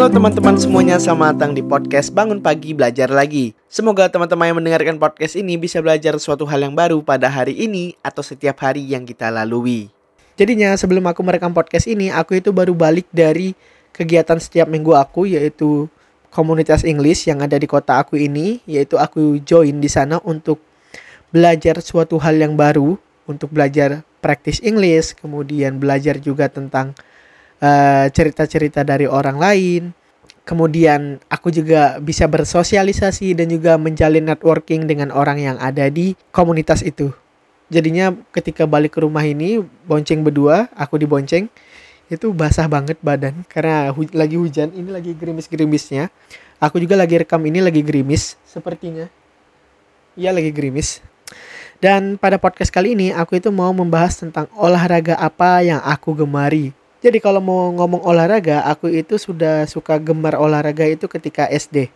Halo teman-teman semuanya, selamat datang di podcast Bangun Pagi Belajar Lagi. Semoga teman-teman yang mendengarkan podcast ini bisa belajar suatu hal yang baru pada hari ini atau setiap hari yang kita lalui. Jadinya sebelum aku merekam podcast ini, aku itu baru balik dari kegiatan setiap minggu aku yaitu komunitas English yang ada di kota aku ini, yaitu aku join di sana untuk belajar suatu hal yang baru, untuk belajar praktis English, kemudian belajar juga tentang Eh, cerita-cerita uh, dari orang lain. Kemudian aku juga bisa bersosialisasi dan juga menjalin networking dengan orang yang ada di komunitas itu. Jadinya ketika balik ke rumah ini bonceng berdua, aku dibonceng itu basah banget badan karena hu lagi hujan ini lagi gerimis-gerimisnya. Aku juga lagi rekam ini lagi gerimis sepertinya. Iya lagi gerimis. Dan pada podcast kali ini aku itu mau membahas tentang olahraga apa yang aku gemari. Jadi kalau mau ngomong olahraga, aku itu sudah suka gemar olahraga itu ketika SD.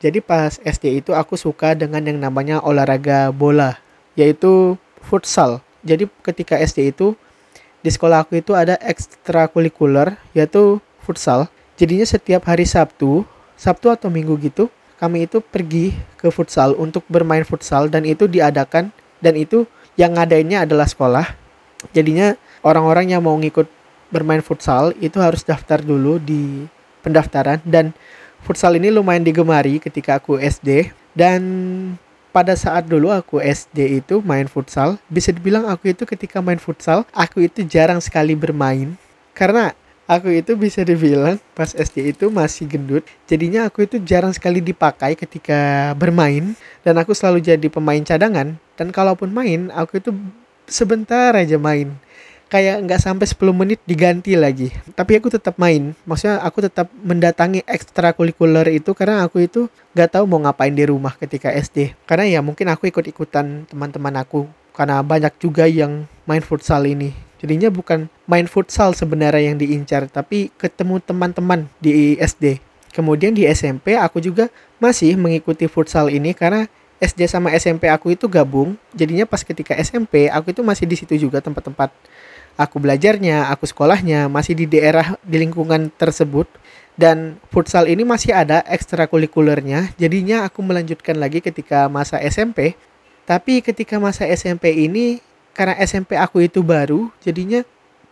Jadi pas SD itu aku suka dengan yang namanya olahraga bola, yaitu futsal. Jadi ketika SD itu di sekolah aku itu ada ekstrakurikuler yaitu futsal. Jadinya setiap hari Sabtu, Sabtu atau Minggu gitu, kami itu pergi ke futsal untuk bermain futsal dan itu diadakan dan itu yang ngadainnya adalah sekolah. Jadinya orang-orang yang mau ngikut bermain futsal itu harus daftar dulu di pendaftaran. Dan futsal ini lumayan digemari ketika aku SD dan pada saat dulu aku SD itu main futsal. Bisa dibilang aku itu ketika main futsal aku itu jarang sekali bermain. Karena aku itu bisa dibilang pas SD itu masih gendut. Jadinya aku itu jarang sekali dipakai ketika bermain. Dan aku selalu jadi pemain cadangan. Dan kalaupun main aku itu sebentar aja main kayak nggak sampai 10 menit diganti lagi. Tapi aku tetap main. Maksudnya aku tetap mendatangi ekstrakurikuler itu karena aku itu nggak tahu mau ngapain di rumah ketika SD karena ya mungkin aku ikut ikutan teman-teman aku. Karena banyak juga yang main futsal ini. Jadinya bukan main futsal sebenarnya yang diincar tapi ketemu teman-teman di SD kemudian di SMP aku juga masih mengikuti futsal ini karena SD sama SMP aku itu gabung. Jadinya pas ketika SMP aku itu masih di situ juga tempat-tempat aku belajarnya, aku sekolahnya masih di daerah di lingkungan tersebut dan futsal ini masih ada ekstrakurikulernya. Jadinya aku melanjutkan lagi ketika masa SMP. Tapi ketika masa SMP ini karena SMP aku itu baru, jadinya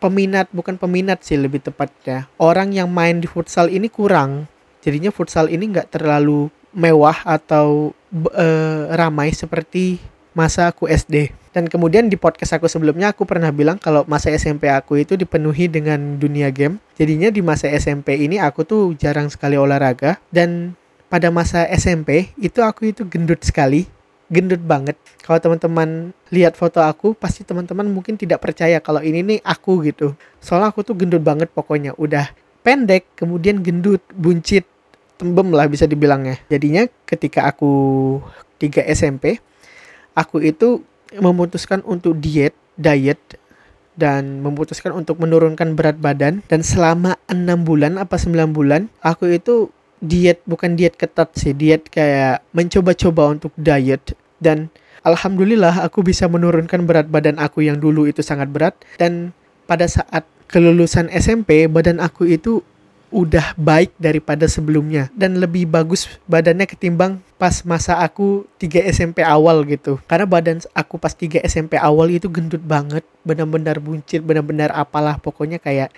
peminat bukan peminat sih lebih tepatnya. Orang yang main di futsal ini kurang. Jadinya futsal ini nggak terlalu mewah atau uh, ramai seperti masa aku SD. Dan kemudian di podcast aku sebelumnya aku pernah bilang kalau masa SMP aku itu dipenuhi dengan dunia game. Jadinya di masa SMP ini aku tuh jarang sekali olahraga dan pada masa SMP itu aku itu gendut sekali. Gendut banget. Kalau teman-teman lihat foto aku pasti teman-teman mungkin tidak percaya kalau ini nih aku gitu. Soalnya aku tuh gendut banget pokoknya. Udah pendek, kemudian gendut, buncit, tembem lah bisa dibilangnya. Jadinya ketika aku 3 SMP, aku itu memutuskan untuk diet, diet dan memutuskan untuk menurunkan berat badan. Dan selama enam bulan apa 9 bulan aku itu diet bukan diet ketat sih diet kayak mencoba-coba untuk diet. Dan alhamdulillah aku bisa menurunkan berat badan aku yang dulu itu sangat berat. Dan pada saat kelulusan SMP badan aku itu udah baik daripada sebelumnya dan lebih bagus badannya ketimbang pas masa aku 3 SMP awal gitu. Karena badan aku pas 3 SMP awal itu gendut banget benar-benar buncit benar-benar apalah pokoknya kayak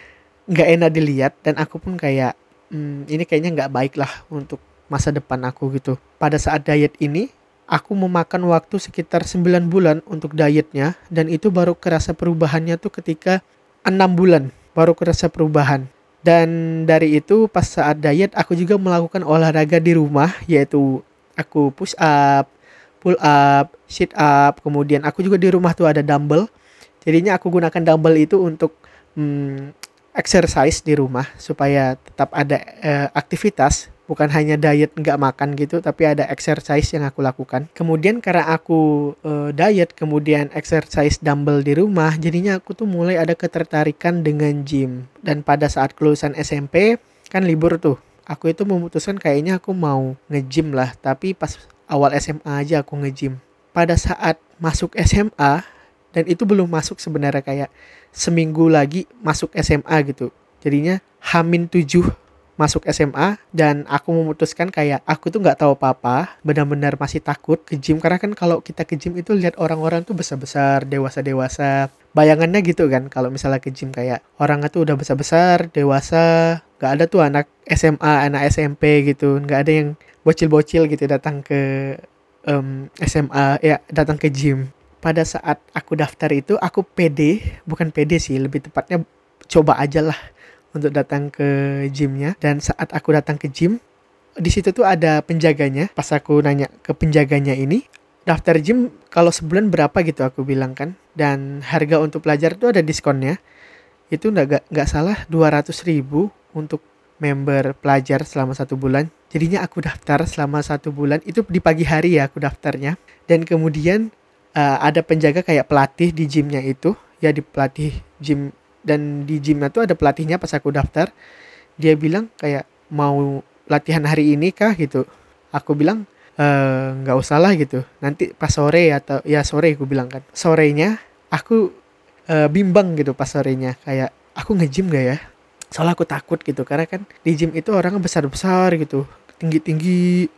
nggak enak dilihat dan aku pun kayak hmm, ini kayaknya nggak baik lah untuk masa depan aku gitu. Pada saat diet ini aku memakan waktu sekitar 9 bulan untuk dietnya dan itu baru kerasa perubahannya tuh ketika enam bulan baru kerasa perubahan dan dari itu pas saat diet aku juga melakukan olahraga di rumah yaitu aku push up, pull up, sit up. Kemudian aku juga di rumah tuh ada dumbbell. Jadinya aku gunakan dumbbell itu untuk hmm, exercise di rumah supaya tetap ada uh, aktivitas bukan hanya diet nggak makan gitu tapi ada exercise yang aku lakukan. Kemudian karena aku uh, diet kemudian exercise dumbbell di rumah jadinya aku tuh mulai ada ketertarikan dengan gym. Dan pada saat kelulusan SMP kan libur tuh aku itu memutuskan kayaknya aku mau nge-gym lah. Tapi pas awal SMA aja aku nge-gym. Pada saat masuk SMA dan itu belum masuk sebenarnya kayak seminggu lagi masuk SMA gitu. Jadinya hamin tujuh masuk SMA dan aku memutuskan kayak aku tuh nggak tahu apa-apa, benar-benar masih takut ke gym karena kan kalau kita ke gym itu lihat orang-orang tuh besar-besar, dewasa-dewasa. Bayangannya gitu kan kalau misalnya ke gym kayak orangnya tuh udah besar-besar, dewasa, nggak ada tuh anak SMA, anak SMP gitu, nggak ada yang bocil-bocil gitu datang ke um, SMA, ya datang ke gym. Pada saat aku daftar itu aku pede, bukan pede sih, lebih tepatnya coba aja lah untuk datang ke gymnya. Dan saat aku datang ke gym di situ tuh ada penjaganya. Pas aku nanya ke penjaganya ini daftar gym kalau sebulan berapa? gitu aku bilang kan. Dan harga untuk pelajar tuh ada diskonnya. Itu nggak nggak salah 200 ribu untuk member pelajar selama satu bulan. Jadinya aku daftar selama satu bulan. Itu di pagi hari ya aku daftarnya. Dan kemudian uh, ada penjaga kayak pelatih di gymnya itu. Ya di pelatih gym dan di gymnya tuh ada pelatihnya pas aku daftar. Dia bilang kayak mau latihan hari ini kah? gitu. Aku bilang eh, nggak usah lah gitu. Nanti pas sore atau ya sore aku bilang kan. Sorenya aku e, bimbang gitu pas sorenya. Kayak aku nge-gym gak ya? Soalnya aku takut gitu karena kan di gym itu orang besar besar gitu. Tinggi tinggi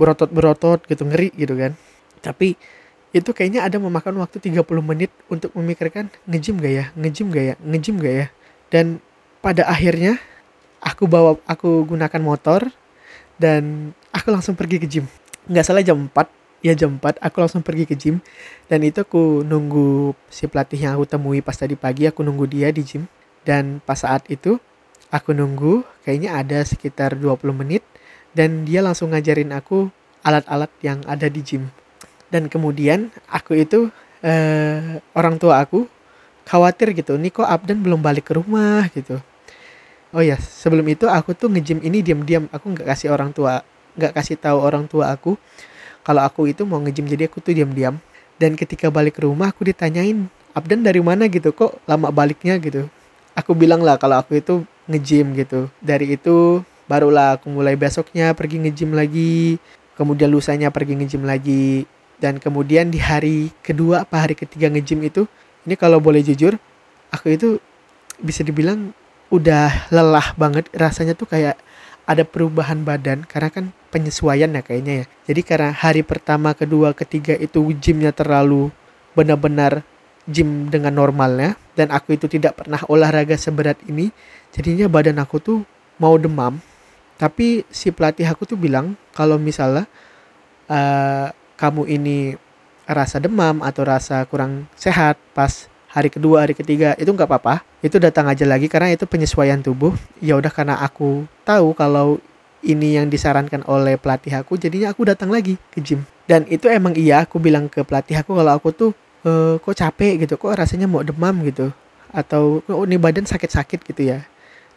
berotot berotot gitu ngeri gitu kan. Tapi itu kayaknya ada memakan waktu 30 menit untuk memikirkan ngejim gak ya, ngejim gak ya, ngejim gak ya. Dan pada akhirnya aku bawa aku gunakan motor dan aku langsung pergi ke gym. Nggak salah jam 4, ya jam 4 aku langsung pergi ke gym dan itu aku nunggu si pelatih yang aku temui pas tadi pagi. Aku nunggu dia di gym dan pas saat itu aku nunggu kayaknya ada sekitar 20 menit dan dia langsung ngajarin aku alat-alat yang ada di gym dan kemudian aku itu eh, orang tua aku khawatir gitu nih kok Abdan belum balik ke rumah? gitu. Oh ya sebelum itu aku tuh ngejim ini diam-diam. Aku nggak kasih orang tua nggak kasih tahu orang tua aku kalau aku itu mau ngejim jadi aku tuh diam-diam. Dan ketika balik ke rumah aku ditanyain Abdan dari mana gitu? Kok lama baliknya? gitu. Aku bilang lah kalau aku itu ngejim gitu. Dari itu barulah aku mulai besoknya pergi ngejim lagi. Kemudian lusanya pergi ngejim lagi dan kemudian di hari kedua apa hari ketiga nge-gym itu ini kalau boleh jujur aku itu bisa dibilang udah lelah banget. Rasanya tuh kayak ada perubahan badan karena kan penyesuaian ya kayaknya ya. Jadi karena hari pertama kedua ketiga itu gymnya terlalu benar-benar gym dengan normalnya dan aku itu tidak pernah olahraga seberat ini jadinya badan aku tuh mau demam. Tapi si pelatih aku tuh bilang kalau misalnya uh, kamu ini rasa demam atau rasa kurang sehat pas hari kedua hari ketiga itu nggak apa-apa. Itu datang aja lagi karena itu penyesuaian tubuh. Ya udah karena aku tahu kalau ini yang disarankan oleh pelatih aku jadinya aku datang lagi ke gym. Dan itu emang iya aku bilang ke pelatih aku kalau aku tuh e, kok capek gitu kok rasanya mau demam gitu atau oh ini badan sakit-sakit gitu ya.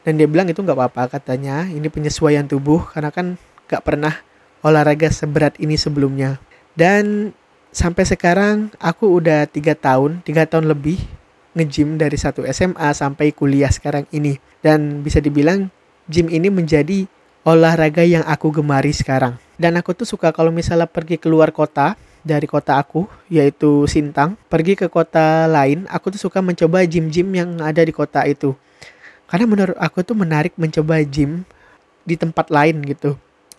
Dan dia bilang itu nggak apa-apa katanya ini penyesuaian tubuh karena kan nggak pernah olahraga seberat ini sebelumnya dan sampai sekarang aku udah tiga tahun, tiga tahun lebih nge-gym dari satu SMA sampai kuliah sekarang ini. Dan bisa dibilang gym ini menjadi olahraga yang aku gemari sekarang. Dan aku tuh suka kalau misalnya pergi keluar kota dari kota aku yaitu Sintang, pergi ke kota lain, aku tuh suka mencoba gym-gym yang ada di kota itu. Karena menurut aku tuh menarik mencoba gym di tempat lain gitu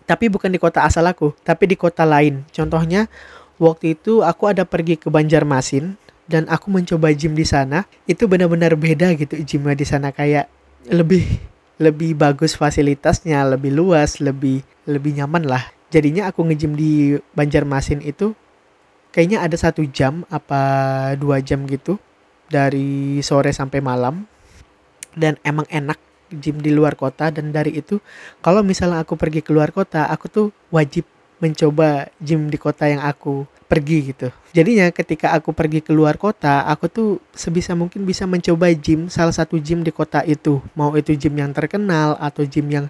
tapi bukan di kota asal aku, tapi di kota lain. Contohnya, waktu itu aku ada pergi ke Banjarmasin dan aku mencoba gym di sana. Itu benar-benar beda gitu gymnya di sana kayak lebih lebih bagus fasilitasnya, lebih luas, lebih lebih nyaman lah. Jadinya aku nge-gym di Banjarmasin itu kayaknya ada satu jam apa dua jam gitu dari sore sampai malam dan emang enak gym di luar kota dan dari itu kalau misalnya aku pergi ke luar kota aku tuh wajib mencoba gym di kota yang aku pergi gitu. Jadinya ketika aku pergi ke luar kota, aku tuh sebisa mungkin bisa mencoba gym salah satu gym di kota itu. Mau itu gym yang terkenal atau gym yang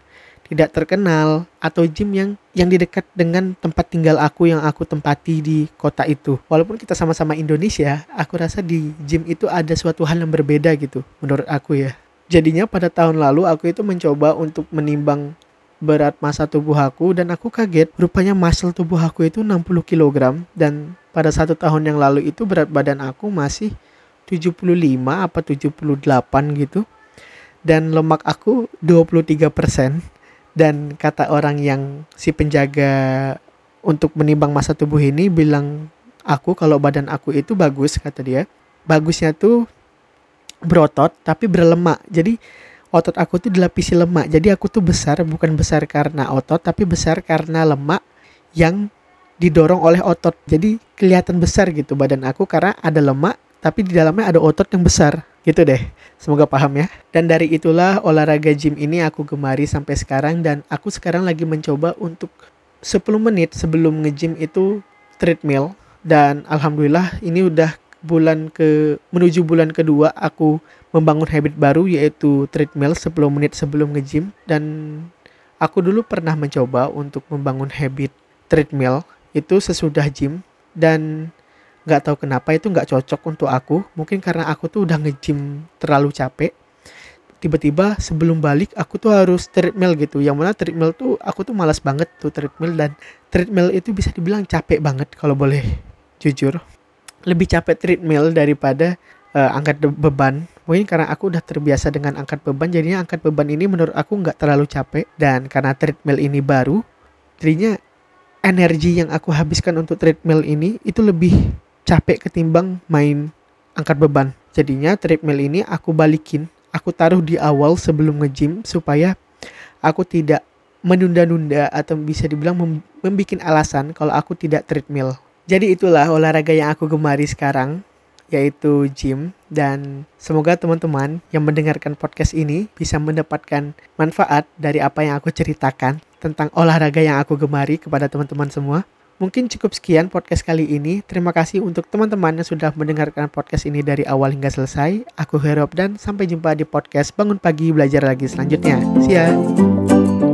tidak terkenal atau gym yang yang di dekat dengan tempat tinggal aku yang aku tempati di kota itu. Walaupun kita sama-sama Indonesia, aku rasa di gym itu ada suatu hal yang berbeda gitu menurut aku ya. Jadinya pada tahun lalu aku itu mencoba untuk menimbang berat masa tubuh aku dan aku kaget. Rupanya muscle tubuh aku itu 60 kg dan pada satu tahun yang lalu itu berat badan aku masih 75 apa 78 gitu. Dan lemak aku 23% Dan kata orang yang si penjaga untuk menimbang masa tubuh ini bilang aku kalau badan aku itu bagus kata dia. Bagusnya tuh berotot tapi berlemak. Jadi otot aku tuh dilapisi lemak. Jadi aku tuh besar bukan besar karena otot tapi besar karena lemak yang didorong oleh otot. Jadi kelihatan besar gitu badan aku karena ada lemak tapi di dalamnya ada otot yang besar. Gitu deh. Semoga paham ya. Dan dari itulah olahraga gym ini aku gemari sampai sekarang dan aku sekarang lagi mencoba untuk 10 menit sebelum nge-gym itu treadmill dan alhamdulillah ini udah bulan ke menuju bulan kedua aku membangun habit baru yaitu treadmill 10 menit sebelum nge-gym. Dan aku dulu pernah mencoba untuk membangun habit treadmill itu sesudah gym. Dan nggak tahu kenapa itu nggak cocok untuk aku. Mungkin karena aku tuh udah nge-gym terlalu capek. Tiba-tiba sebelum balik aku tuh harus treadmill gitu. Yang mana treadmill tuh aku tuh malas banget tuh treadmill. Dan treadmill itu bisa dibilang capek banget kalau boleh jujur lebih capek treadmill daripada uh, angkat beban. Mungkin karena aku udah terbiasa dengan angkat beban jadinya angkat beban ini menurut aku nggak terlalu capek. Dan karena treadmill ini baru jadinya energi yang aku habiskan untuk treadmill ini itu lebih capek ketimbang main angkat beban. Jadinya treadmill ini aku balikin aku taruh di awal sebelum nge-gym supaya aku tidak menunda-nunda atau bisa dibilang mem membuat alasan kalau aku tidak treadmill. Jadi itulah olahraga yang aku gemari sekarang yaitu gym dan semoga teman-teman yang mendengarkan podcast ini bisa mendapatkan manfaat dari apa yang aku ceritakan tentang olahraga yang aku gemari kepada teman-teman semua. Mungkin cukup sekian podcast kali ini. Terima kasih untuk teman-teman yang sudah mendengarkan podcast ini dari awal hingga selesai. Aku Herop dan sampai jumpa di podcast Bangun Pagi Belajar lagi selanjutnya. See ya!